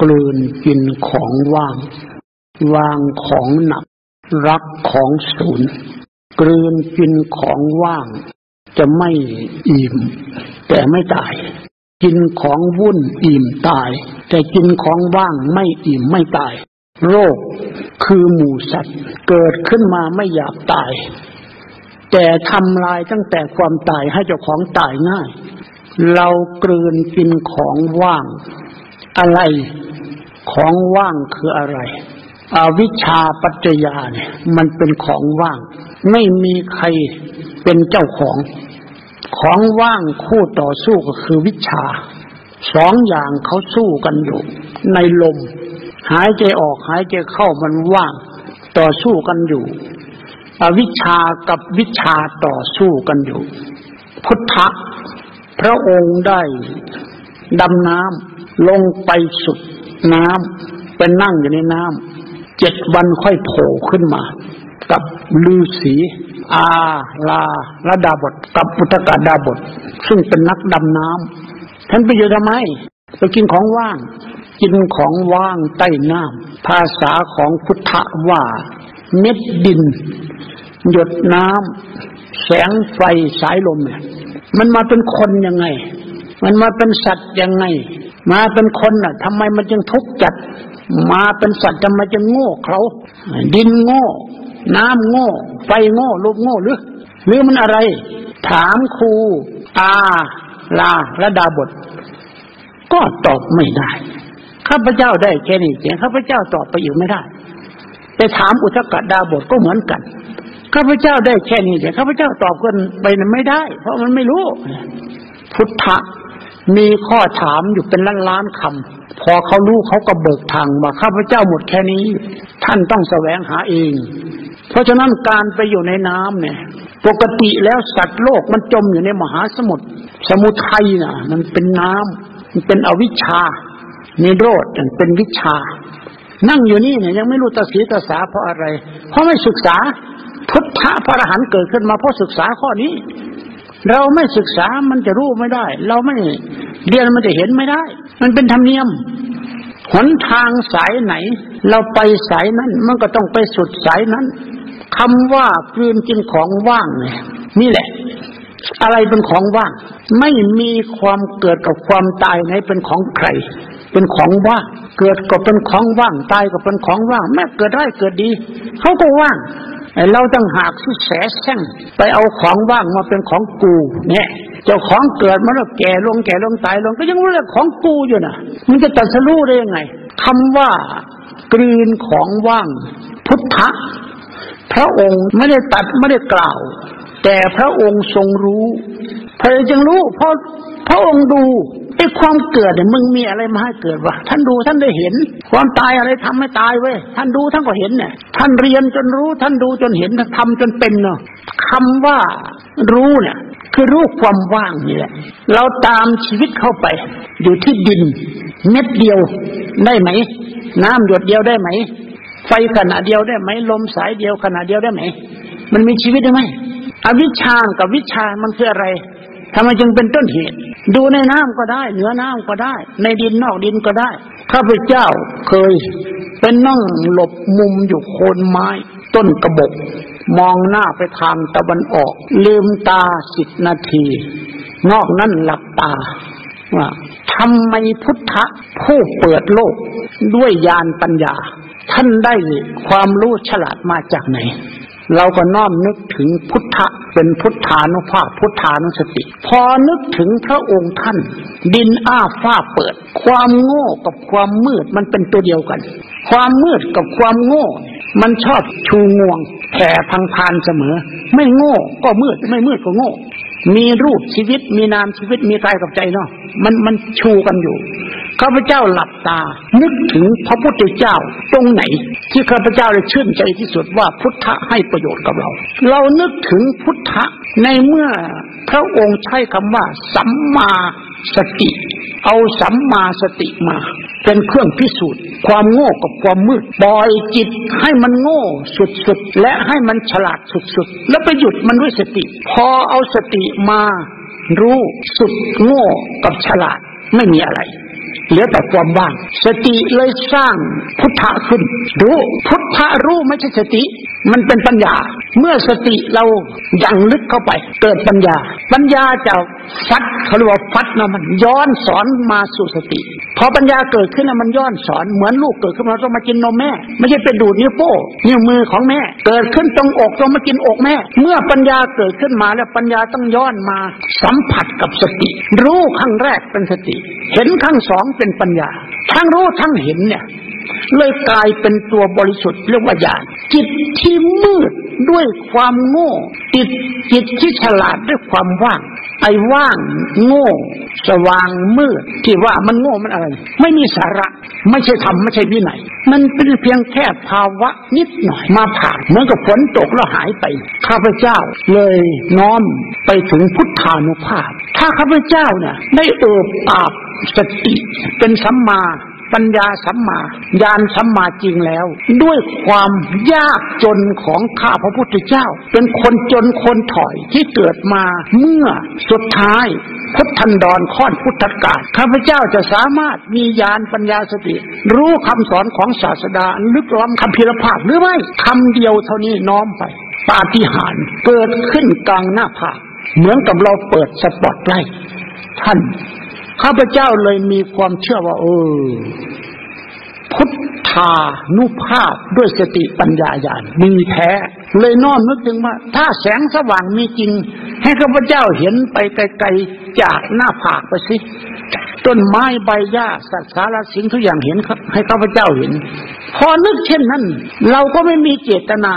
กลืนกินของว่าง วางของหนัก รักของศูนย์กลืนกินของว่าง จะไม่อิ่ม แต่ไม่ตาย กินของวุ่นอิ่มตาย แต่กินของว่างไม่อิ่มไม่ตาย โรคคือหมูสัตว์ เกิดขึ้นมาไม่อยากตาย แต่ทำลายตั้งแต่ความตายให้เจ้าของตายง่าย เรากลืนกินของว่าง อะไร ของว่างคืออะไรอวิชชาปัจจยาเนี่ย มันเป็นของว่าง ไม่มีใครเป็นเจ้าของ ของว่างคู่ต่อสู้ก็คือวิชา สองอย่างเขาสู้กันอยู่ ในลม หายใจออกหายใจเข้ามันว่าง ต่อสู้กันอยู่ อวิชชากับวิชาต่อสู้กันอยู่ พุทธะพระองค์ได้ดำน้ำลงไปสุด น้ำเป็นนั่งอยู่ในน้ำเจ็ดวันค่อยโผล่ขึ้นมา กับลือสีอาลาระดาบทกับปุตกาดาบท ซึ่งเป็นนักดำน้ำท่านไปอยู่ทำไม ไปกินของว่าง กินของว่างใต้น้ำภาษาของพุทธว่า เม็ดดิน หยดน้ำแสงไฟสายลมเนี่ยมันมาเป็นคนยังไง มันมาเป็นสัตว์ยังไง มาเป็นคนน่ะทำไมมันจึงทุกข์จัด มาเป็นสัตว์ทำไมจึงโง่เขาดินโง่ น้ำโง่ ไฟโง่ลมโง่หรือ หรือมันอะไร ถามครูอาลาระดาบท ก็ตอบไม่ได้ข้าพเจ้าได้แค่นี้เสียงข้าพเจ้าตอบไปอยู่ไม่ได้ไปถามอุทกดาบทก็เหมือนกันข้าพเจ้าได้แค่นี้แต่ข้าพเจ้าตอบกันไปไม่ได้ เพราะมันไม่รู้ พุทธะ มีข้อถามอยู่เป็นล้านล้านคำพอเขารู้เขาก็เบิกทางว่าข้าพเจ้าหมดแค่นี้ ท่านต้องแสวงหาเอง เพราะฉะนั้นการไปอยู่ในน้ำเนี่ย ปกติแล้วสัตว์โลกมันจมอยู่ในมหาสมุทรสมุทัยน่ะมันเป็นน้ำมันเป็นอวิชชานิโรธเป็นวิชา นั่งอยู่นี่เนี่ยยังไม่รู้ตาสีตาสาเพราะอะไร เพราะไม่ศึกษาพุทธะพระอรหันต์เกิดขึ้นมาเพราะศึกษาข้อนี้ เราไม่ศึกษามันจะรู้ไม่ได้ เราไม่เรียนมันจะเห็นไม่ได้ มันเป็นธรรมเนียมหนทางสายไหน เราไปสายนั้น มันก็ต้องไปสุดสายนั้นคำว่ากลืนกินของว่างเนี่ยนี่แหละ อะไรเป็นของว่าง ไม่มีความเกิดกับความตายไหนเป็นของใคร เป็นของว่าง เกิดก็เป็นของว่าง ตายก็เป็นของว่าง แม้เกิดได้เกิดดีเขาก็ว่างเราต้องหากที่แสแช่งไปเอาของว่างมาเป็นของกู เนี่ยเจ้าของเกิดมาแล้วแก่ลงแก่ลงตายลงก็ยังเรียกของกูอยู่นะมันจะตัดสู้ได้ยังไงคำว่ากลืนของว่าง พุทธะพระองค์ไม่ได้ตัดไม่ได้กล่าว แต่พระองค์ทรงรู้พระจึงรู้เพราะพระองค์ดูไอ้ความเกิดเนี่ยมึงมีอะไรมาให้เกิดวะท่านดูท่านได้เห็น ความตายอะไรทำให้ตายเว้ยท่านดูท่านก็เห็นเนี่ยท่านเรียนจนรู้ท่านดูจนเห็นท่านทำจนเป็นเนาะคำว่ารู้เนี่ย คือรู้ความว่างนี่แหละ เราตามชีวิตเข้าไป อยู่ที่ดิน เม็ดเดียวได้ไหม น้ำหยดเดียวได้ไหม ไฟขนาดเดียวได้ไหมลมสายเดียวขนาดเดียวได้ไหม มันมีชีวิตได้ไหม อวิชากับวิชามันคืออะไรทำไมจึงเป็นต้นเหตุ ดูในน้ำก็ได้ เหนือน้ำก็ได้ ในดินนอกดินก็ได้ ข้าพเจ้าเคยเป็นนั่งหลบมุมอยู่โคนไม้ ต้นกระบก มองหน้าไปทางตะวันออก ลืมตาสิบนาที นอกนั้นหลับตาว่าทำไมพุทธะผู้เปิดโลกด้วยญาณปัญญา ท่านได้ความรู้ฉลาดมาจากไหน เราก็น้อมนึกถึงพุทธะเป็นพุทธานุภาพพุทธานุสติ พอนึกถึงพระองค์ท่าน ดินอ้าฟ้าเปิด ความโง่กับความมืดมันเป็นตัวเดียวกัน ความมืดกับความโง่ มันชอบชูงวงแผ่พังพานเสมอ ไม่โง่ก็มืดไม่มืดก็โง่ มีรูปชีวิตมีนามชีวิตมีกายกับใจเนาะมันมันชูกันอยู่ ข้าพเจ้าหลับตา นึกถึงพระพุทธเจ้าตรงไหน ที่ข้าพเจ้าได้ชื่นใจที่สุดว่าพุทธะให้ประโยชน์กับเรา เรานึกถึงพุทธะในเมื่อพระองค์ใช้คำว่า สัมมาสติ เอาสัมมาสติมา เป็นเครื่องพิสูจน์ ความโง่กับความมืดปล่อยจิตให้มันโง่สุดๆ และให้มันฉลาดสุดๆ แล้วไปหยุดมันด้วยสติ พอเอาสติมา รู้สุดโง่กับฉลาดไม่มีอะไร เหลือแต่ความว่าง สติเลยสร้างพุทธะขึ้น รู้พุทธะรู้ไม่ใช่สติ มันเป็นปัญญา เมื่อสติเรายังลึกเข้าไป เกิดปัญญา ปัญญาจะ ฟัดเขาเรียกว่าฟัดนะมันย้อนสอนมาสู่สติ พอปัญญาเกิดขึ้นนะมันย้อนสอนเหมือนลูกเกิดขึ้นมาต้องมากินนมแม่ ไม่ใช่เป็นดูดนิ้วโป้นิ้วมือของแม่ เกิดขึ้นตรงอกต้องมากินอกแม่ เมื่อปัญญาเกิดขึ้นมาแล้วปัญญาต้องย้อนมา สัมผัสกับสติ รู้ขั้งแรกเป็นสติ เห็นขั้งสองเป็นปัญญา ทั้งรู้ทั้งเห็นเนี่ยเลยกลายเป็นตัวบริสุทธิ์เรียกว่าญาณจิตที่มืดด้วยความโง่จิตจิตที่ฉลาดด้วยความว่างไอ้ว่างโง่ สว่างมืด ที่ว่ามันโง่มันอะไร ไม่มีสาระ ไม่ใช่ธรรมไม่ใช่วินัยมันเป็นเพียงแค่ภาวะนิดหน่อยมาผ่านเหมือนกับฝนตกแล้วหายไป ข้าพเจ้าเลยน้อมไปถึงพุทธานุภาพ ถ้าข้าพเจ้าเนี่ยได้เอิบอาบสติเป็นสัมมา ปัญญาสัมมาญาณสัมมาจริงแล้ว ด้วยความยากจนของข้าพระพุทธเจ้า เป็นคนจนคนถอยที่เกิดมาเมื่อสุดท้ายพุทธันดรข้อนพุทธกาลข้าพเจ้าจะสามารถมีญาณปัญญาสติ รู้คำสอนของศาสดาลึกล้ำคำพิรภาพหรือไม่คำเดียวเท่านี้น้อมไป ปาฏิหาริย์เกิดขึ้นกลางหน้าผากเหมือนกับเราเปิดสปอตไลท์ท่าน ข้าพเจ้าเลยมีความเชื่อว่า เออ พุทธานุภาพด้วยสติปัญญาญาณมีแท้ เลยน้อมนึกถึงว่า ถ้าแสงสว่างมีจริง ให้ข้าพเจ้าเห็นไปไกลๆจากหน้าผากไปสิต้นไม้ใบหญ้าสัตว์สารสิ่งทุกอย่างเห็นให้ข้าพเจ้าเห็น พอนึกเช่นนั้น เราก็ไม่มีเจตนา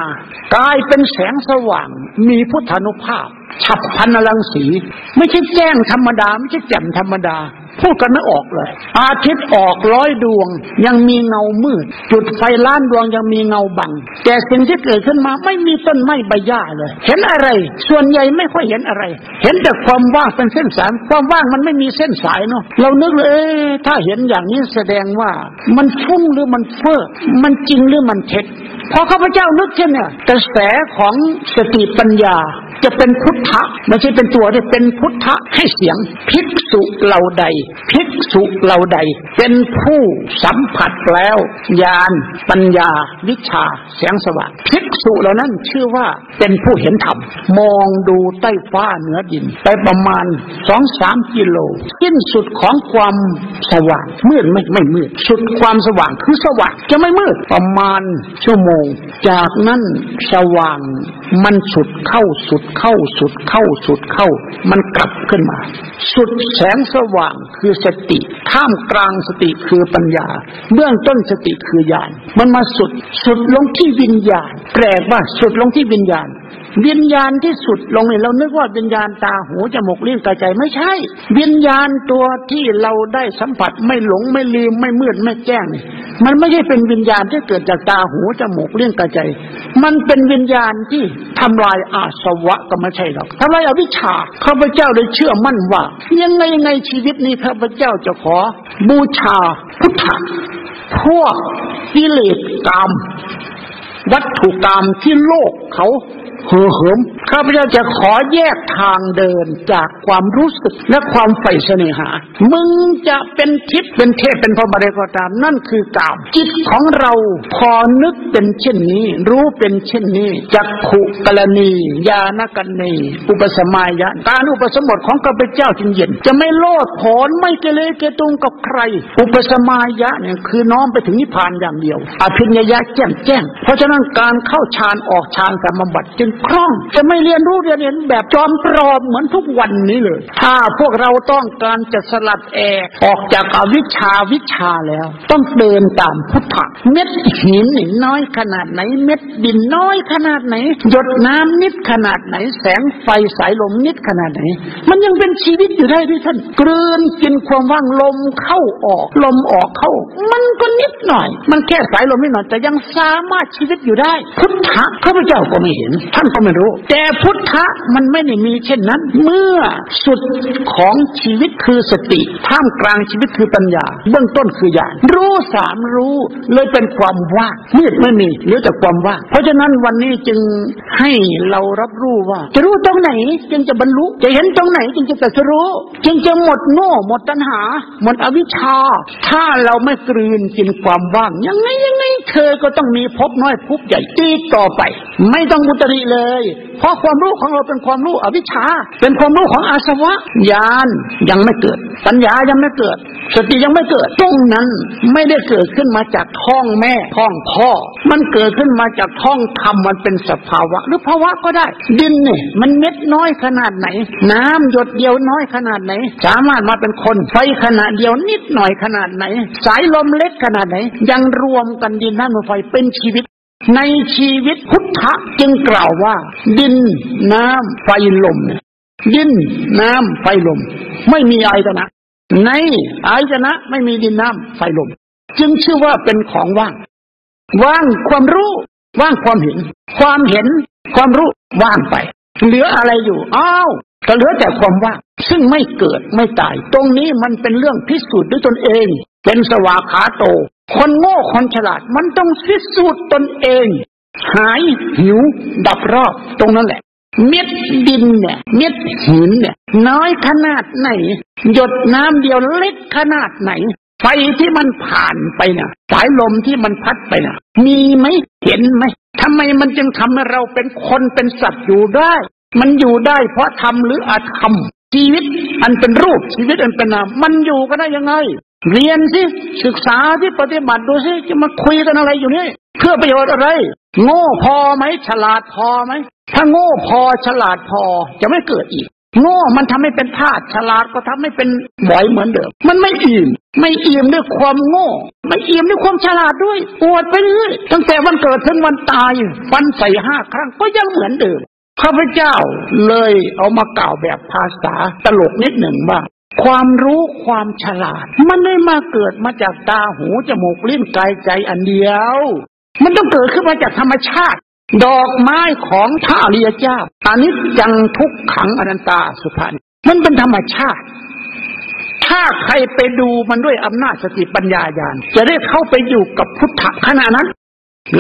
กลายเป็นแสงสว่าง มีพุทธานุภาพ ฉับพันลังสี ไม่ใช่แจ้งธรรมดา ไม่ใช่แจ่มธรรมดา พูดกันไม่ออกเลย อาทิตย์ออกร้อยดวง ยังมีเงามืด จุดไฟล้านดวงยังมีเงาบัง แต่สิ่งที่เกิดขึ้นมาไม่มีต้นไม้ใบหญ้าเลย เห็นอะไร ส่วนใหญ่ไม่ค่อยเห็นอะไร เห็นแต่ความว่างเป็นเส้นสายความว่างมันไม่มีเส้นสายเนาะเรานึกเลยเอถ้าเห็นอย่างนี้แสดงว่า มันฟุ้งหรือมันเฟ้อมันจริงหรือมันเท็จพอข้าพเจ้านึกเช่นเนี่ยกระแสของสติปัญญา จะเป็นพุทธะไม่ใช่เป็นตัวที่เป็นพุทธะให้เสียง ภิกษุเหล่าใด ภิกษุเหล่าใด เป็นผู้สัมผัสแล้วญาณปัญญา วิชาแสงสว่างภิกษุเหล่านั้นชื่อว่าเป็นผู้เห็นธรรมมองดูใต้ฟ้าเหนือดิน ไปประมาณสองสามกิโลสิ้นสุดของความสว่างมืดไม่ไม่มืด สุดความสว่างคือสว่างจะไม่มืดประมาณชั่วโมง จากนั้นสว่างมันสุดเข้าสุดเข้าสุดเข้าสุดเข้า มันกลับขึ้นมา สุดแสงสว่างคือสติ ท่ามกลางสติคือปัญญา เบื้องต้นสติคือญาณมันมาสุด สุดลงที่วิญญาณแปลว่าสุดลงที่วิญญาณ วิญญาณที่สุดลงเนี่ยเรานึกว่าวิญญาณตาหูจมูกลิ้นกายใจไม่ใช่ วิญญาณตัวที่เราได้สัมผัสไม่หลงไม่ลืมไม่มืดไม่แจ้งนี่มันไม่ใช่เป็นวิญญาณที่เกิดจากตาหูจมูกลิ้นกายใจ มันเป็นวิญญาณที่ทำลายอาสวะก็ไม่ใช่หรอกทำลายอวิชชาข้าพเจ้าได้เชื่อมั่นว่า ยังไงยังไงชีวิตนี้ข้าพเจ้าจะขอ บูชาพุทธะพวกกิเลสกรรมวัตถุกรรมที่โลกเขา ห่อเหิมข้าพเจ้าจะขอแยกทางเดินจากความรู้สึกและความใฝ่เสน่หา มึงจะเป็นทิพย์เป็นเทพเป็นพระบริก็ตาม นั่นคือกามจิตของเราพอนึกเป็นเช่นนี้ รู้เป็นเช่นนี้จักขุกรณี ยานกันนีอุปสมายะการอุปสมบทของข้าพเจ้าจึงเย็น จะไม่โลดโผนไม่เกเรเกตุงกับใคร อุปสมายะเนี่ยคือน้อมไปถึงนิพพานอย่างเดียว อภิญญาแจ้งแจ้ง เพราะฉะนั้นการเข้าฌานออกฌานสมบัติจึงคล่อง จะไม่เรียนรู้เรียนเห็นแบบจอมปลอมเหมือนทุกวันนี้เลย ถ้าพวกเราต้องการจะสลัดแอกออกจากอวิชาวิชาแล้ว ต้องเดินตามพุทธะเม็ดหินน้อยขนาดไหน เม็ดดินน้อยขนาดไหน หยดน้ำนิดขนาดไหน แสงไฟสายลมนิดขนาดไหน มันยังเป็นชีวิตอยู่ได้ด้วยท่านกลืนกินความว่างลมเข้าออก ลมออกเข้า มันก็นิดหน่อย มันแค่สายลมนิดหน่อยแต่ยังสามารถชีวิตอยู่ได้ พุทธะข้าพเจ้าก็ไม่เห็นท่านก็ไม่รู้ แต่พุทธะมันไม่ได้มีเช่นนั้น เมื่อสุดของชีวิตคือสติท่ามกลางชีวิตคือปัญญา เบื้องต้นคือญาณรู้สามรู้เลยเป็นความว่างมืดไม่มีเหลือแต่ความว่างเพราะฉะนั้นวันนี้จึงให้เรารับรู้ว่า จะรู้ตรงไหนจึงจะบรรลุจะเห็นตรงไหนจึงจะตรัสรู้จึงจะหมดโง่หมดตัณหา หมดอวิชชา ถ้าเราไม่กลืนกินความว่าง ยังไงยังไงเธอก็ต้องมีภพน้อยภพใหญ่ตีต่อไปไม่ต้องบุตริเลย เพราะความรู้ของเราเป็นความรู้อวิชชา เป็นความรู้ของอาสวะญาณยังไม่เกิด ปัญญายังไม่เกิด สติยังไม่เกิดตรงนั้นไม่ได้เกิดขึ้นมาจากท้องแม่ท้องพ่อ มันเกิดขึ้นมาจากท้องธรรมมันเป็นสภาวะ หรือภาวะก็ได้ ดินเนี่ยมันเม็ดน้อยขนาดไหน น้ำหยดเดียวน้อยขนาดไหน สามารถมาเป็นคนไฟขนาดเดียวนิดหน่อยขนาดไหน สายลมเล็กขนาดไหน ยังรวมกันดินน้ำลมไฟเป็นชีวิต ในชีวิตพุทธะจึงกล่าวว่า ดินน้ำไฟลมเนี่ยดินน้ำไฟลม ไม่มีอายตนะ ในอายตนะไม่มีดินน้ำไฟลม จึงชื่อว่าเป็นของว่าง ว่างความรู้ ว่างความเห็น ความเห็น ความรู้ว่างไป เหลืออะไรอยู่อ้าวก็เหลือแต่ความว่างซึ่งไม่เกิดไม่ตาย ตรงนี้มันเป็นเรื่องพิสูจน์ด้วยตนเอง เป็นสวาขาโต คนโง่คนฉลาดมันต้องพิสูจน์ตนเอง หายหิว ดับรอบตรงนั้นแหละ เม็ดดินเนี่ย เม็ดหินเนี่ย น้อยขนาดไหน หยดน้ำเดียวเล็กขนาดไหน ไฟที่มันผ่านไปเนี่ยสายลมที่มันพัดไปเนี่ยมีไหมเห็นไหมทำไมมันจึงทำให้เราเป็นคนเป็นสัตว์อยู่ได้ มันอยู่ได้เพราะทำหรืออาธรรมชีวิตอันเป็นรูปชีวิตอันเป็นนามมันอยู่ก็ได้ยังไง เรียนสิศึกษาที่ปฏิบัติดูสิจะมาคุยกันอะไรอยู่นี่เพื่อประโยชน์อะไร โง่พอไหมฉลาดพอไหมถ้าโง่พอฉลาดพอจะไม่เกิดอีก โง่มันทำให้เป็นธาตุฉลาดก็ทำให้เป็นบ่อยเหมือนเดิม มันไม่อิ่ม ไม่อิ่มด้วยความโง่ ไม่อิ่มด้วยความฉลาดด้วยปวดไปเรื่อยตั้งแต่วันเกิดถึงวันตายฟันใส่ห้าครั้งก็ยังเหมือนเดิมข้าพเจ้าเลยเอามากล่าวแบบภาษาตลกนิดหนึ่งว่า ความรู้ความฉลาด มันไม่มาเกิดมาจากตาหูจมูกลิ้นกายใจอันเดียว มันต้องเกิดขึ้นมาจากธรรมชาติ ดอกไม้ของพระอริยเจ้าอนิจจังทุกขังอนันตาสุภาษมันเป็นธรรมชาติ ถ้าใครไปดูมันด้วยอำนาจสติปัญญาญาณจะได้เข้าไปอยู่กับพุทธะขณะนั้น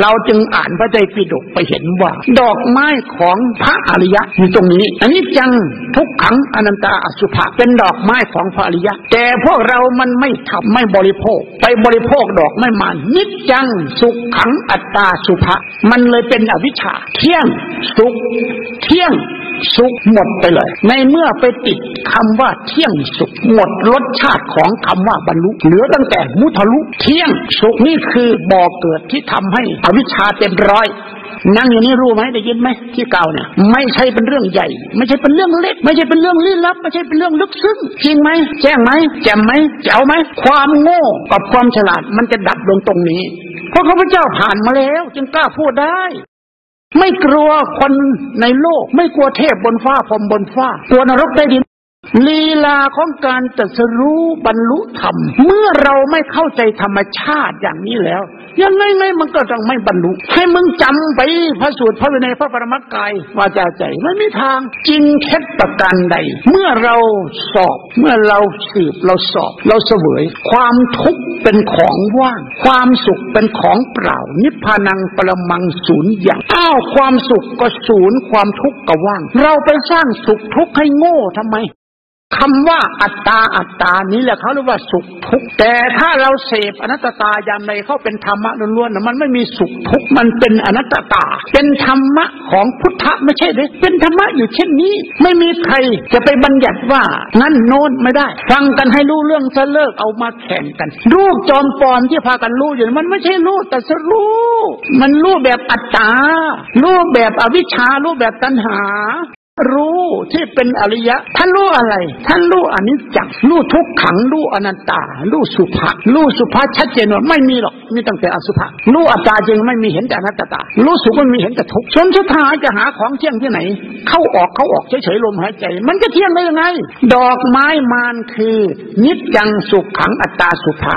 เราจึงอ่านพระไตรปิฎกไปเห็นว่า ดอกไม้ของพระอริยะอยู่ตรงนี้ อันนี้จังทุกขังอนันตาอสุภะเป็นดอกไม้ของพระอริยะ แต่พวกเรามันไม่ทำไม่บริโภค ไปบริโภคดอกไม้มันนิจจังสุขขังอัตตาสุภะมันเลยเป็นอวิชชาเที่ยงสุขเที่ยงสุขหมดไปเลย ในเมื่อไปติดคำว่าเที่ยงสุขหมดรสชาติของคำว่าบรรลุเหลือตั้งแต่มุทะลุเที่ยงสุขนี่คือบ่อเกิดที่ทำให้อวิชชาเต็มร้อยนั่งอย่างนี้รู้ไหมได้ยินไหมที่เก่าเนี่ยไม่ใช่เป็นเรื่องใหญ่ ไม่ใช่เป็นเรื่องเล็ก ไม่ใช่เป็นเรื่องลี้ลับ ไม่ใช่เป็นเรื่องลึกซึ้งจริงไหมแจ้งไหมแจ่มไหมแจ๋วไหมความโง่กับความฉลาดมันจะดับลงตรงนี้ เพราะข้าพเจ้าผ่านมาแล้ว จึงกล้าพูดได้ ไม่กลัวคนในโลก ไม่กลัวเทพบนฟ้าพรหมบนฟ้ากลัวนรกได้ดินลีลาของการตรัสรู้บรรลุธรรม เมื่อเราไม่เข้าใจธรรมชาติอย่างนี้แล้ว ยังไงไงมันก็ต้องไม่บรรลุ ให้มึงจำไปพระสูตรพระวินัยพระปรมัตกายวาจาใจไม่มีทางจริงเท็จประการใด เมื่อเราสอบ เมื่อเราสืบเราสอบ เราเสวย ความทุกข์เป็นของว่าง ความสุขเป็นของเปล่า นิพพานังปรมังศูนย์อย่างอ้าวความสุขก็ศูนย์ความทุกข์ก็ว่าง เราไปสร้างสุขทุกข์ให้โง่ทำไม คำว่าอัตตาอัตตานี้แหละเขาเรียกว่าสุขทุกข์แต่ถ้าเราเสพอนัตตายามใดเขาเป็นธรรมะล้วนๆนะมันไม่มีสุขทุกข์มันเป็นอนัตตา เป็นธรรมะของพุทธะไม่ใช่เลยเป็นธรรมะอยู่เช่นนี้ ไม่มีใครจะไปบัญญัติว่านั่นโน้นไม่ได้ ฟังกันให้รู้เรื่องซะเลิกเอามาแข่งกันรูปจอมปลอมที่พากันรู้อยู่มันไม่ใช่รู้แต่สรู้ มันรู้แบบอัตตารู้แบบอวิชชารู้แบบตัณหา รู้ที่เป็นอริยะ ท่านรู้อะไร ท่านรู้อนิจจังรู้ทุกขังรู้อนัตตา รู้สุภะรู้สุภะชัดเจนว่าไม่มีหรอกมีตั้งแต่อสุภะรู้อัตตาจริงไม่มีเห็นแต่อนัตตา รู้สุขมันมีเห็นแต่ทุกข์ชนสุดท้ายจะหาของเที่ยงที่ไหน เข้าออกเข้าออกเฉยๆลมหายใจ มันจะเที่ยงได้ยังไง ดอกไม้มานคือ นิจจังสุขขังอัตตาสุภะ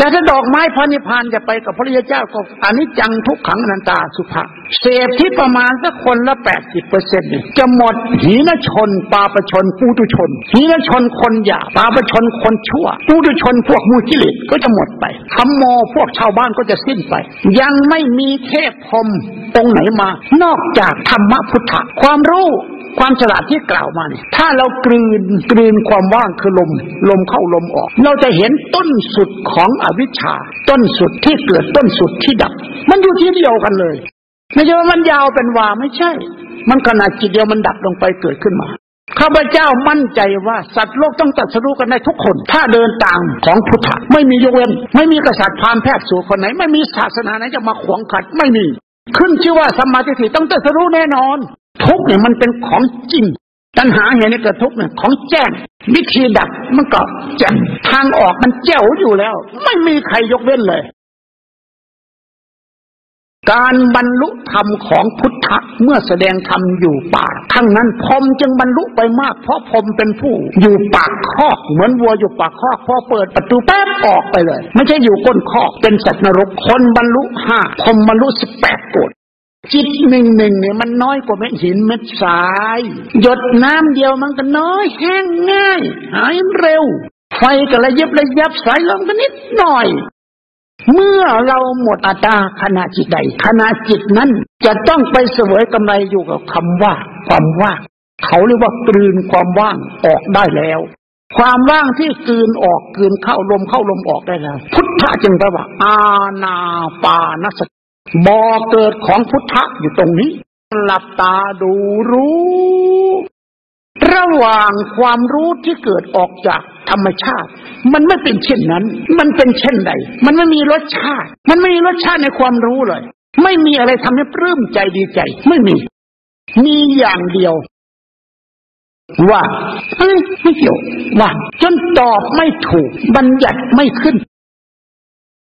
แต่ถ้าดอกไม้พระนิพพานจะไปกับพระริยเจ้าก็อนิจจังทุกขังอนันตาสุภาเศษที่ประมาณสักคนละแปดสิบเปอร์เซ็นต์จะหมดหีนชน ปาประชนปูตุชนหีนชนคนหยาปาประชนคนชั่วปูตุชนพวกมูกิเลสก็จะหมดไปธรรมโมพวกชาวบ้านก็จะสิ้นไป ยังไม่มีเทพพรมตรงไหนมา นอกจากธรรมพุทธะความรู้ความฉลาดที่กล่าวมาเนี่ยถ้าเรากลืนกลืนความว่างคือลม ลมเข้าลมออก เราจะเห็นต้นสุดของอวิชชา ต้นสุดที่เกิดต้นสุดที่ดับ มันอยู่ที่เดียวกันเลย ไม่ใช่ว่ามันยาวเป็นวาไม่ใช่ มันขนาดจิตเดียวมันดับลงไปเกิดขึ้นมาข้าพเจ้ามั่นใจว่าสัตว์โลกต้องตัดสู้กันได้ทุกคน ถ้าเดินตามของพุทธะไม่มียกเว้น ไม่มีกษัตริย์พราหมณ์แพทย์สู่คนไหน ไม่มีศาสนาไหนจะมาขวางขัดไม่มี ขึ้นชื่อว่าสมมาธิต้องตัดสู้แน่นอน ทุกเนี่ยมันเป็นของจริง ตัณหาเห็นในกระทุกเนี่ยของแจ้งวิธีดับมันก็แจ้งทางออกมันแจ้วอยู่แล้ว ไม่มีใครยกเว้นเลย การบรรลุธรรมของพุทธะเมื่อแสดงธรรมอยู่ปากทั้งนั้นพรมจึงบรรลุไปมาก เพราะพรมเป็นผู้ อยู่ปากคอก เหมือนวัวอยู่ปากคอกพอเปิดประตูแป๊บออกไปเลย ไม่ใช่อยู่ก้นคอกเป็นสัตว์นรกคนบรรลุห้าพรมบรรลุสิบแปดกฎ จิตหนึ่งหนึ่งเนี่ยมันน้อยกว่าเม็ดหินเม็ดทราย หยดน้ำเดียวมันก็น้อยแห้งง่าย หายเร็ว ไฟก็ระยิบระยับสายลมก็นิดหน่อย เมื่อเราหมดอัตาขณะจิตใดขณะจิตนั้นจะต้องไปเสวยกำไรอยู่กับคำว่า ความว่าง เขาเรียกว่ากลืนความว่างออกได้แล้ว ความว่างที่กลืนออกกลืนเข้าลมเข้าลมออกได้แล้ว พุทธะจึงแปลว่า อาณาปานสติ บ่อเกิดของพุทธะอยู่ตรงนี้ หลับตาดูรู้ ระหว่างความรู้ที่เกิดออกจากธรรมชาติ มันไม่เป็นเช่นนั้น มันเป็นเช่นใด มันไม่มีรสชาติ มันไม่มีรสชาติในความรู้เลย ไม่มีอะไรทำให้ปลื้มใจดีใจ ไม่มี มีอย่างเดียว ว่าไม่เกี่ยวว่าจนตอบไม่ถูก บัญญัติไม่ขึ้น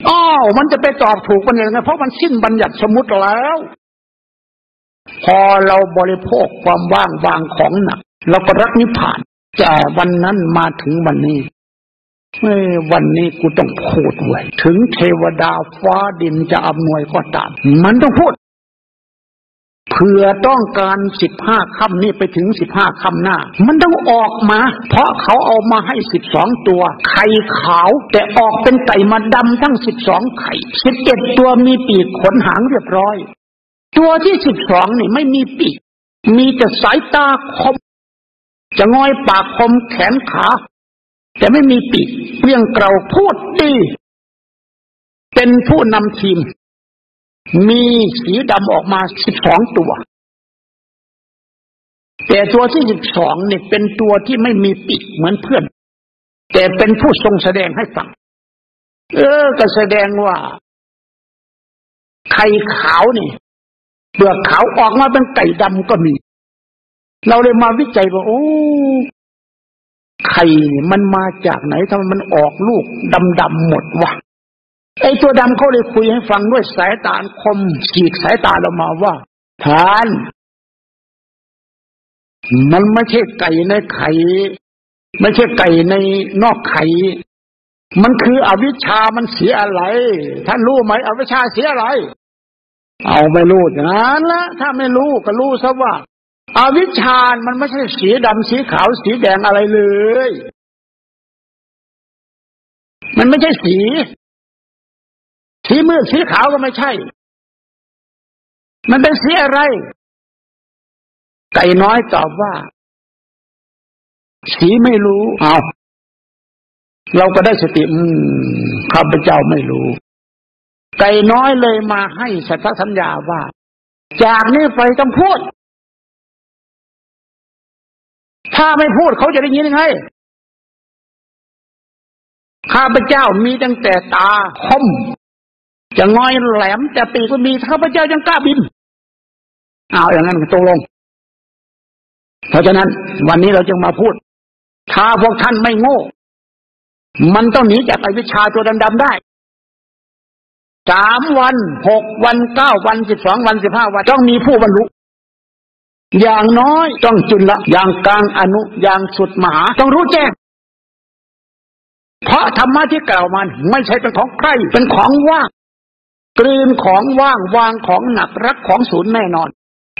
อ้อมันจะไปตอบถูกมันยังไงเพราะมันสิ้นบัญญัติสมมติแล้ว พอเราบริโภคความว่างวางของหนักเราก็รักนิพพานแต่วันนั้นมาถึงวันนี้เมื่อวันนี้กูต้องพูดไว้ ถึงเทวดาฟ้าดินจะอำนวยก็ตาม มันต้องพูด เผื่อต้องการสิบห้าคำนี้ไปถึงสิบห้าคำหน้า มันต้องออกมา เพราะเขาเอามาให้สิบสองตัว ไข่ขาว แต่ออกเป็นไก่มาดำทั้งสิบสองไข่สิบเอ็ดตัวมีปีกขนหางเรียบร้อย ตัวที่สิบสองนี่ไม่มีปีก มีแต่สายตาคม จะงอยปากคมแขนขา แต่ไม่มีปีกเพียงเกลาพูดดี เป็นผู้นำทีม มีสีดำออกมาสิบสองตัว แต่ตัวที่สิบสองเนี่ยเป็นตัวที่ไม่มีปีกเหมือนเพื่อน แต่เป็นผู้ทรงแสดงให้ฟัง เออ ก็แสดงว่า ไข่ขาวนี่เปลือกขาวออกมาเป็นไก่ดำก็มี เราเลยมาวิจัยว่า โอ้ไข่มันมาจากไหนทำไมมันออกลูกดำๆหมดวะ ตัวดำเขาเลยคุยให้ฟังด้วยสายตาคมฉีกสายตาเรามาว่าท่าน มันไม่ใช่ไก่ในไข่ ไม่ใช่ไก่ในนอกไข่ มันคืออวิชามันเสียอะไร ท่านรู้ไหมอวิชาเสียอะไร เอาไม่รู้อย่างนั้นละถ้าไม่รู้ก็รู้ซะว่าอาวิชามันไม่ใช่สีดำสีขาวสีแดงอะไรเลย มันไม่ใช่สี สีมืดสีขาวก็ไม่ใช่ มันเป็นสีอะไร ไก่น้อยตอบว่า สีไม่รู้ เอาเราก็ได้สติอืมข้าพเจ้าไม่รู้ ไก่น้อยเลยมาให้สัทธสัญญาว่า จากนี้ไปต้องพูด ถ้าไม่พูดเขาจะได้ยินยังไงข้าพเจ้ามีตั้งแต่ตาคม จะงอยแหลมจะปีก็มีข้าพเจ้ายังกล้าบิน เอาอย่างนั้นตกลง เพราะฉะนั้น วันนี้เราจึงมาพูด ถ้าพวกท่านไม่โง่ มันต้องหนีจากไอวิชาตัวดำๆได้สามวันหกวันเก้าวันสิบสองวันสิบห้าวันต้องมีผู้บรรลุอย่างน้อยต้องจุลละอย่างกลางอนุอย่างสุดมหาต้องรู้แจ้งเพราะธรรมะที่กล่าวมันไม่ใช่เป็นของใครเป็นของว่าง กลืนของว่างวางของหนักรักของศูนย์แน่นอน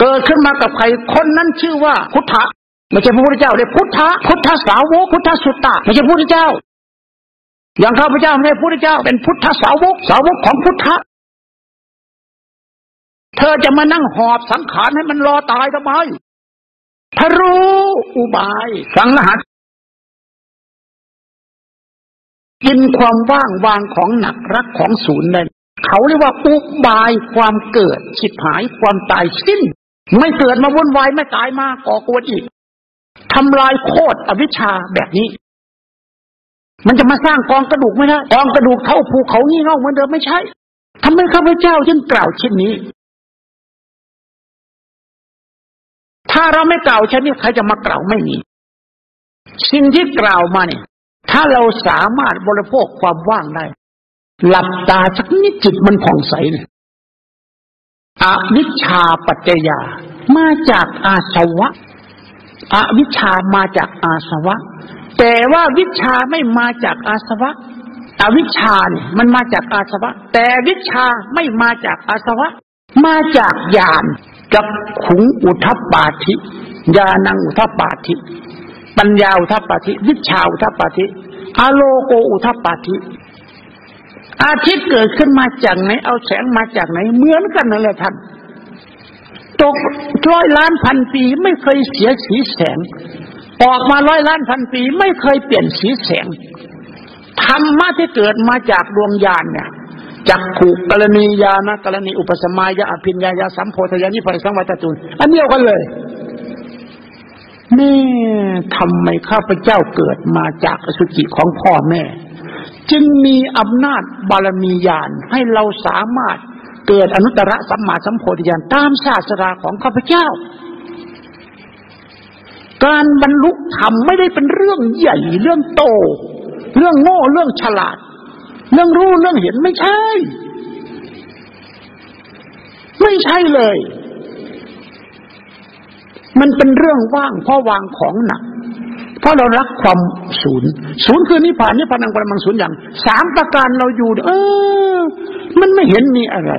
เกิดขึ้นมากับใครคนนั้นชื่อว่าพุทธะไม่ใช่พระพุทธเจ้าเลยพุทธะพุทธสาวกพุทธสุตตะไม่ใช่พระพุทธเจ้า อย่างข้าพเจ้าไม่ใช่พระพุทธเจ้า เป็นพุทธสาวกสาวกของพุทธะเธอจะมานั่งหอบสังขารให้มันรอตายทำไมถ้ารู้อุบาย สังหัสกินความว่างวางของหนักรักของศูนย์เลย เขาเรียกว่าอุบายความเกิดฉิบหายความตายสิ้น ไม่เกิดมาวุ่นวายไม่ตายมาก่อกวนอีกทำลายโคตรอวิชชาแบบนี้ มันจะมาสร้างกองกระดูกไม่ได้กองกระดูกเท่าภูเขางี่เง่าเหมือนเดิมไม่ใช่ทำไมข้าพเจ้าจึงกล่าวเช่นนี้ ถ้าเราไม่กล่าวเช่นนี้ใครจะมากล่าวไม่มีสิ่งที่กล่าวมาเนี่ย ถ้าเราสามารถบริโภคความว่างได้ หลับตาสักนิดจิตมันผ่องใสเนี่ยอวิชชาปัจจยา มาจากอาสวะอวิชชามาจากอาสวะ แต่ว่าวิชาไม่มาจากอาสวะ อวิชชาเนี่ยมันมาจากอาสวะ แต่วิชาไม่มาจากอาสวะ มาจากญาณกับขุงอุทปาธิญาณังอุทปาธิ ปัญญาอุทปาธิ วิชาอุทปาธิอโลโกอุทปาธิ อาทิตย์เกิดขึ้นมาจากไหน เอาแสงมาจากไหน เหมือนกันนั่นแหละท่าน ตกร้อยล้านพันปีไม่เคยเสียสีแสง ออกมาร้อยล้านพันปีไม่เคยเปลี่ยนสีแสง ธรรมะที่เกิดมาจากดวงญาณเนี่ยจักขูกรณียานะกรณีอุปสมายาอภิญญายาสัมโพธยานิพพสังวัตตุนอันเดียวกันเลยนี่ทำไมข้าพเจ้าเกิดมาจากอสุจิของพ่อแม่ จึงมีอำนาจบารมีญาณให้เราสามารถเกิดอนุตตรสัมมาสัมโพธิญาณตามศาสราของข้าพเจ้า การบรรลุธรรมไม่ได้เป็นเรื่องใหญ่เรื่องโต เรื่องโง่เรื่องฉลาด เรื่องรู้เรื่องเห็นไม่ใช่ ไม่ใช่เลย มันเป็นเรื่องว่างเพราะวางของหนัก ราะเรารักความศูนย์ศูนย์คือนิพพานนิพพานังปรมังศูนย์อย่างสามประการเราอยู่ เออ มันไม่เห็นมีอะไร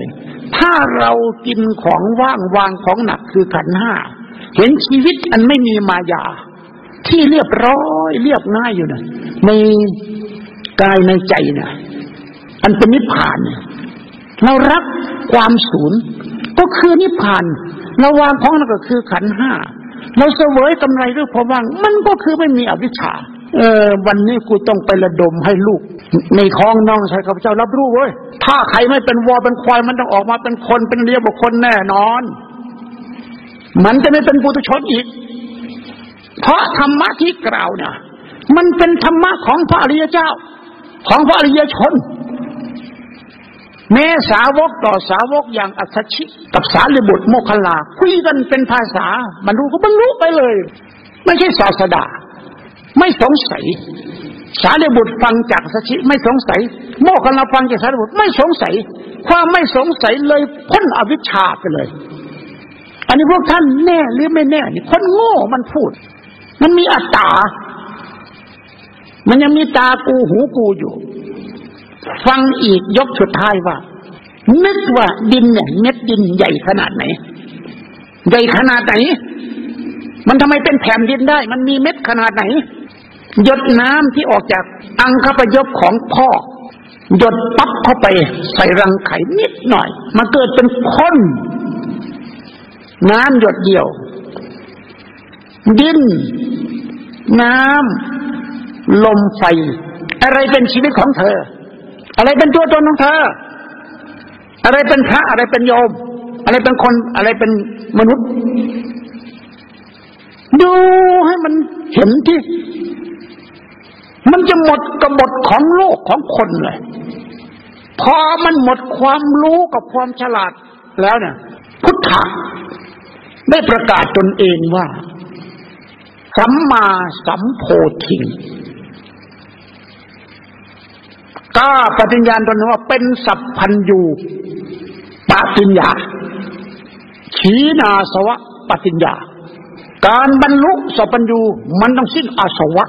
ถ้าเรากินของว่างวางของหนักคือขันห้าเห็นชีวิตอันไม่มีมายา ที่เรียบร้อยเรียบง่ายอยู่นะในกายในใจนะอันเป็นนิพพานเรารักความศูนย์ก็คือนิพพานเราวางของนั่นก็คือขันห้า เราเสวยกำไรด้วยความว่าง มันก็คือไม่มีอวิชชา เออ วันนี้กูต้องไประดมให้ลูก ในท้องน้องชายข้าพเจ้ารับรู้เว้ย ถ้าใครไม่เป็นวัวเป็นควายมันต้องออกมาเป็นคนเป็นเรียบุคคลแน่นอน มันจะไม่เป็นปุถุชนอีก เพราะธรรมะที่กล่าวเนี่ยมันเป็นธรรมะของพระอริยเจ้า ของพระอริยชน แม้สาวกต่อสาวกอย่างอัศชิกับสารีบุตรโมคลา คุยกันเป็นภาษาบรรลุก็บรรลุไปเลย ไม่ใช่ศาสดา ไม่สงสัย สารีบุตรฟังจากสัชิไม่สงสัย โมคลาฟังจากสารีบุตรไม่สงสัย ความไม่สงสัยเลยพ้นอวิชชาไปเลย อันนี้พวกท่านแน่หรือไม่แน่นี่คนโง่มันพูด มันมีอัตตา มันยังมีตากูหูกูอยู่ ฟังอีกยกสุดท้ายว่า นึกว่าดินเนี่ย เม็ดดินใหญ่ขนาดไหน ใหญ่ขนาดไหน มันทำไมเป็นแผ่นดินได้ มันมีเม็ดขนาดไหน หยดน้ำที่ออกจากอังคปยบของพ่อ หยดปั๊บเข้าไปใส่รังไข่นิดหน่อยมาเกิดเป็นค้นน้ำหยดเดียว ดิน น้ำ ลมไฟ อะไรเป็นชีวิตของเธอ อะไรเป็นตัวตนของเธอ อะไรเป็นพระอะไรเป็นโยม อะไรเป็นคนอะไรเป็นมนุษย์ ดูให้มันเห็นที่ มันจะหมดกบฏของโลกของคนเลยพอมันหมดความรู้กับความฉลาดแล้วเนี่ย พุทธะได้ประกาศตนเองว่า สัมมาสัมโพธิง ก้าปฏิญญาณตนว่าเป็นสัพพัญญูปฏิญญาขีนาสวะปฏิญญา การบรรลุสัพพัญญูมันต้องสิ้นอาสวะ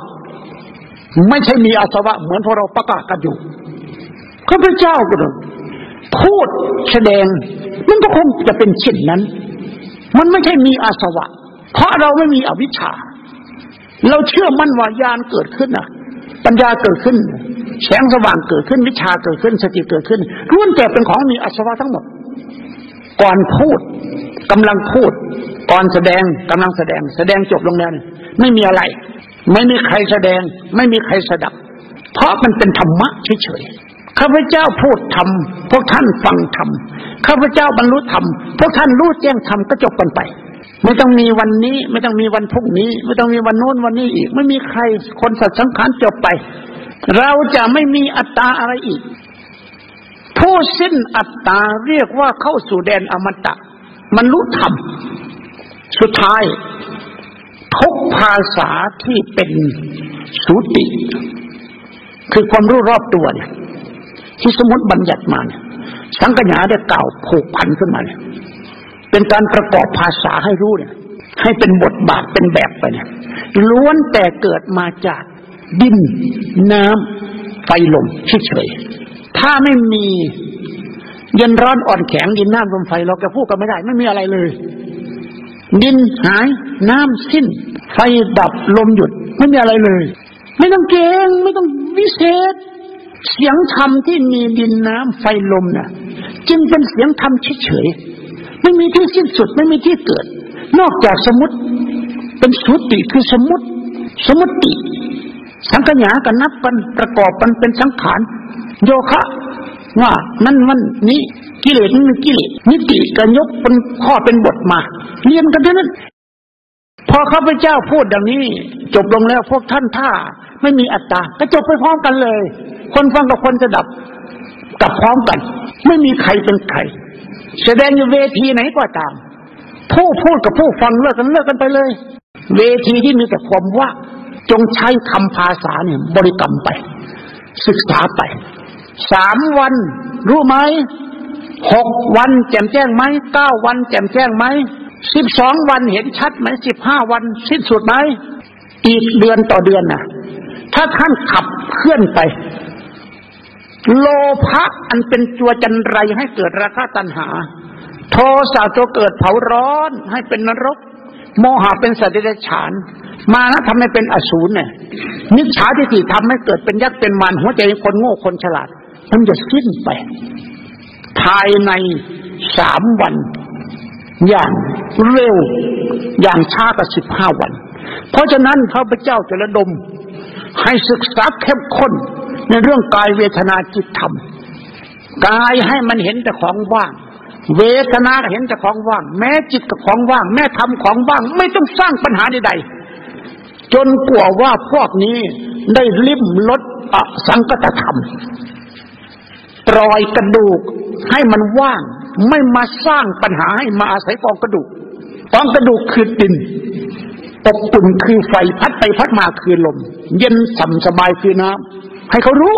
ไม่ใช่มีอาสวะ เหมือนพวกเราประกาศกันอยู่ข้าพเจ้าก็เลยพูดแสดง มันก็คงจะเป็นเช่นนั้น มันไม่ใช่มีอาสวะ เพราะเราไม่มีอวิชชา เราเชื่อมั่นว่ายานเกิดขึ้นอะ ปัญญาเกิดขึ้น แสงสว่างเกิดขึ้นวิชาเกิดขึ้น สติเกิดขึ้นล้วนแต่เป็นของมีอสวะทั้งหมด ก่อนพูดกำลังพูด ก่อนแสดงกำลังแสดง แสดงจบลงแล้วไม่มีอะไร ไม่มีใครแสดง ไม่มีใครสดับ เพราะมันเป็นธรรมะเฉยๆข้าพเจ้าพูดธรรมพวกท่านฟังธรรมข้าพเจ้าบรรลุธรรมพวกท่านรู้แจ้งธรรมก็จบกันไป ไม่ต้องมีวันนี้ ไม่ต้องมีวันพรุ่งนี้ ไม่ต้องมีวันโน้นวันนี้อีก ไม่มีใครคนสัตว์สังขารจบไป เราจะไม่มีอัตตาอะไรอีก ผู้สิ้นอัตตาเรียกว่าเข้าสู่แดนอมตะ มันรู้ธรรมสุดท้ายทุกภาษาที่เป็นสูติ คือความรู้รอบตัวเนี่ยที่สมมติบัญญัติมาเนี่ยสังกัญญาได้กล่าวผูกพันขึ้นมาเนี่ย เป็นการประกอบภาษาให้รู้เนี่ย ให้เป็นบทบาทเป็นแบบไปเนี่ยล้วนแต่เกิดมาจากดินน้ำไฟลมเฉยๆถ้าไม่มีเย็นร้อนอ่อนแข็งดินน้ำลมไฟเราจะพูดกันไม่ได้ ไม่มีอะไรเลย ดินหายน้ำสิ้น ไฟดับลมหยุด ไม่มีอะไรเลย ไม่ต้องเก่งไม่ต้องวิเศษ เสียงธรรมที่มีดินน้ำไฟลมเนะ่ะจึงเป็นเสียงธรรมเฉยๆ ไม่มีที่สิ้นสุดไม่มีที่เกิด นอกจากสมุติเป็นสุติคือสมุติ สมุติ สังขยากันนับกันประกอบกันเป็นสังขารโยคะ ว่านั่นมันนี้กิเลสนี่กิเลสนิติกันยกเป็นข้อเป็นบทมาเรียนกันเท่านั้นพอข้าพเจ้าพูดดังนี้ จบลงแล้วพวกท่านท่าไม่มีอัตตาก็จบไปพร้อมกันเลย คนฟังกับคนจะดับกับพร้อมกัน ไม่มีใครเป็นใคร แสดงอยู่เวทีไหนก็ตาม ผู้พูดกับผู้ฟังเลิกกันเลิกกันไปเลย เวทีที่มีแต่ความว่า จงใช้คำภาษาเนี่ย บริกรรมไป ศึกษาไปสามวันรู้ไหมหกวันแจ่มแจ้งไหมเก้าวันแจ่มแจ้งไหมสิบสองวันเห็นชัดไหมสิบห้าวันสิ้นสุดไหมอีกเดือนต่อเดือนนะถ้าท่านขับเคลื่อนไป โลภะอันเป็นตัวจันไรให้เกิดราคะตัณหา โทสะตัวเกิดเผาร้อนให้เป็นนรก โมหะเป็นสัตว์เดรัจฉาน มานะทำให้เป็นอสูรเนี่ยนิชาทิฏฐิทำให้เกิดเป็นยักษ์เป็นมารหัวใจคนโง่คนฉลาด มันจะสิ้นไป ภายในสามวัน อย่างเร็ว อย่างช้าก็สิบห้าวัน เพราะฉะนั้นพระพเจ้าจะระดม ให้ศึกษาเข้มข้น ในเรื่องกายเวทนาจิตธรรมกายให้มันเห็นแต่ของว่าง เวทนาเห็นแต่ของว่าง แม้จิตกับของว่าง แม้ทำของว่าง ไม่ต้องสร้างปัญหาใดๆจนกลัวว่าพวกนี้ได้ลิ้มลดอสังกตธรรมปล่อยกระดูกให้มันว่าง ไม่มาสร้างปัญหาให้มาอาศัยกองกระดูกกองกระดูกคือดินอบอุ่นคือไฟพัดไปพัดมาคือลม เย็นสัมสบายคือน้ำ ให้เขารู้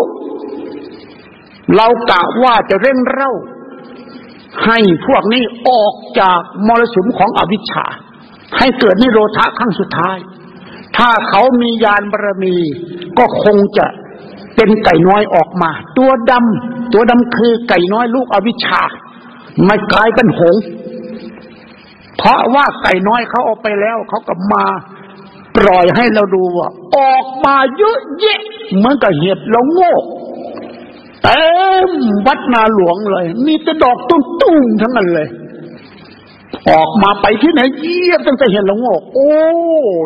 เรากะว่าจะเร่งเร่า ให้พวกนี้ออกจากมรสุมของอวิชชา ให้เกิดนิโรธะขั้งสุดท้าย ถ้าเขามียานบารมี ก็คงจะเป็นไก่น้อยออกมา ตัวดำตัวดำคือไก่น้อยลูกอวิชชา ไม่กลายเป็นหง เพราะว่าไก่น้อยเขาเอาไปแล้ว เขาก็มาปล่อยให้เราดูว่า ออกมาเยอะแยะเหมือนกับเห็ดเราโง่เต็มวัดนาหลวงเลย มีแต่ดอกตุ้มๆทั้งนั้นเลย ออกมาไปที่ไหนเยี่ยมตั้งแต่เห็นเราโง่โอ้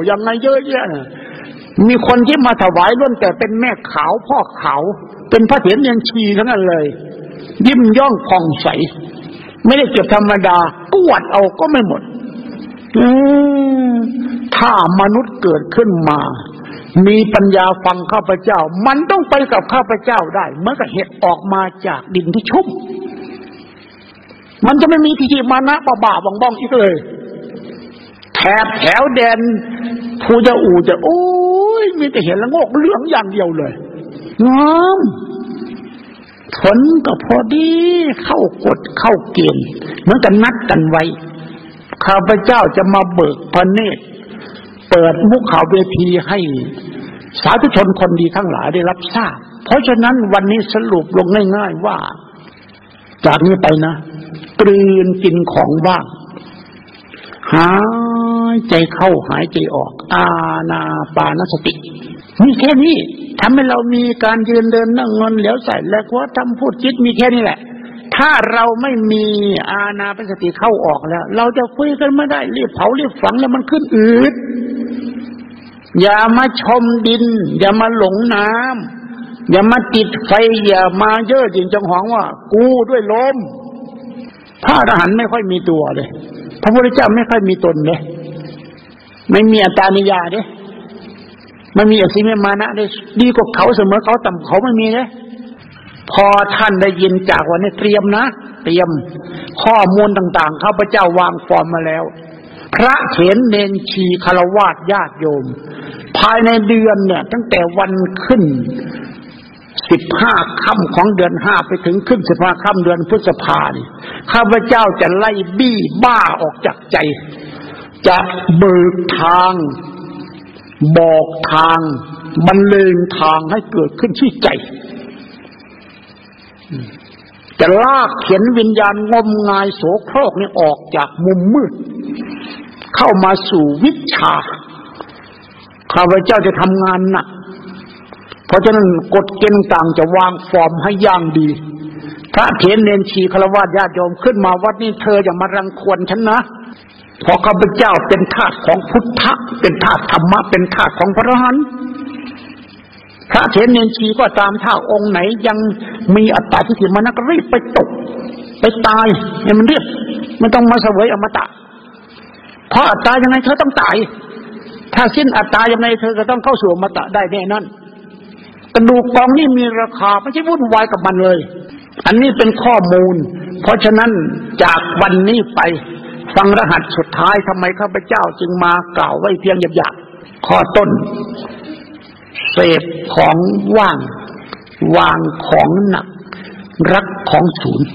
ยังไงเยอะแยะมีคนที่มาถวายล้วนแต่เป็นแม่ขาวพ่อขาว เป็นพระเถรยังชีทั้งนั้นเลย ยิ้มย่องผ่องใส ไม่ได้เก็บธรรมดากวดเอาก็ไม่หมดถ้ามนุษย์เกิดขึ้นมา มีปัญญาฟังข้าพเจ้า มันต้องไปกับข้าพเจ้าได้เมื่อกับเห็ดออกมาจากดินที่ชุ่ม มันจะไม่มีทีทีมานะบาบ่าบองบ้องอีกเลยแถบแถวแดนภูจะอูจะโอ้ยมีแต่เห็นละงกเหลืองอย่างเดียวเลยงามผลก็พอดีเข้ากฎเข้าเกณฑ์เหมือนกันนัดกันไว้ ข้าพเจ้าจะมาเบิกพระเนตรเปิดมุขขาวเวทีให้ สาธุชนคนดีทั้งหลายได้รับทราบ เพราะฉะนั้นวันนี้สรุปลงง่าย ๆว่า จากนี้ไปนะกลืนกินของว่าง หายใจเข้าหายใจออก อาณาปานสติมีแค่นี้ทำให้เรามีการยืนเดินนั่งนอนเหลียวใส่แล้วว่าทำพูดคิดมีแค่นี้แหละ ถ้าเราไม่มีอาณาปสติเข้าออกแล้ว เราจะคุยกันไม่ได้รีบเผารีบฝังแล้วมันขึ้นอืด อย่ามาชมดิน อย่ามาหลงน้ำอย่ามาติดไฟ อย่ามาเย่อจริงจังหวงว่า กูด้วยลมพระอรหันต์ไม่ค่อยมีตัวเลย พระพุทธเจ้าไม่ค่อยมีตนเลยไม่มีอัตานิยาเด้ไม่มีอสิเมมานะได้ดีกว่าเขาเสมอเขาต่ำเขาไม่มีเลยพอท่านได้ยินจากวันนี้เตรียมนะ เตรียมข้อมูลต่างๆข้าพเจ้าวางฟอร์มมาแล้ว พระเถนเนนชีคารวาสญาติโยม ภายในเดือนเนี่ย ตั้งแต่วันขึ้นสิบห้าค่ำของเดือนห้าไปถึงขึ้นสิบห้าค่ำเดือนพฤษภาเนี่ยข้าพเจ้าจะไล่บี้บ้าออกจากใจ จะเบิกทาง บอกทางบรรเลงทางให้เกิดขึ้นที่ใจจะลากเขียนวิญญาณงมงายโสโครกนี่ออกจากมุมมืด เข้ามาสู่วิชาข้าพเจ้าจะทำงานหนักเพราะฉะนั้นกฎเกณฑ์ต่างจะวางฟอร์มให้ย่างดี พระเถรเนนชีคารวะญาติโยมขึ้นมาวัดนี้เธออย่ามารังควรฉันนะเพราะข้าพเจ้าเป็นทาสของพุทธะเป็นทาสธรรมะเป็นทาสของพระอรหันต์พระเถรเนนชีก็ตามถ้าองค์ไหนยังมีอัตตาที่ถิมันนักรีบไปตก ไปตายให้มันเรียบมันต้องมาเสวยอมตะ เพราะอัตตายังไงเธอต้องตาย ถ้าสิ้นอัตตายังไงเธอก็ต้องเข้าสู่อมตะได้แน่นั่นกระดูกกองนี่มีราคาไม่ใช่วุ่นวายกับมันเลย อันนี้เป็นข้อมูล เพราะฉะนั้นจากวันนี้ไป ฟังรหัสสุดท้ายทำไมข้าพเจ้าจึงมากล่าวไว้เพียงหยาบๆข้อต้น เสพของว่าง วางของหนัก รักของศูนย์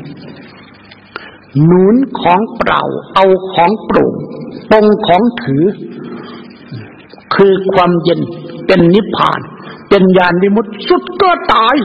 หนุนของเปล่า เอาของปร่งปงของถือ คือความเย็นเป็นนิพพาน เป็นญาณวิมุตติสุดก็ตาย